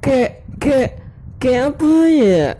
que, que, quer apanha.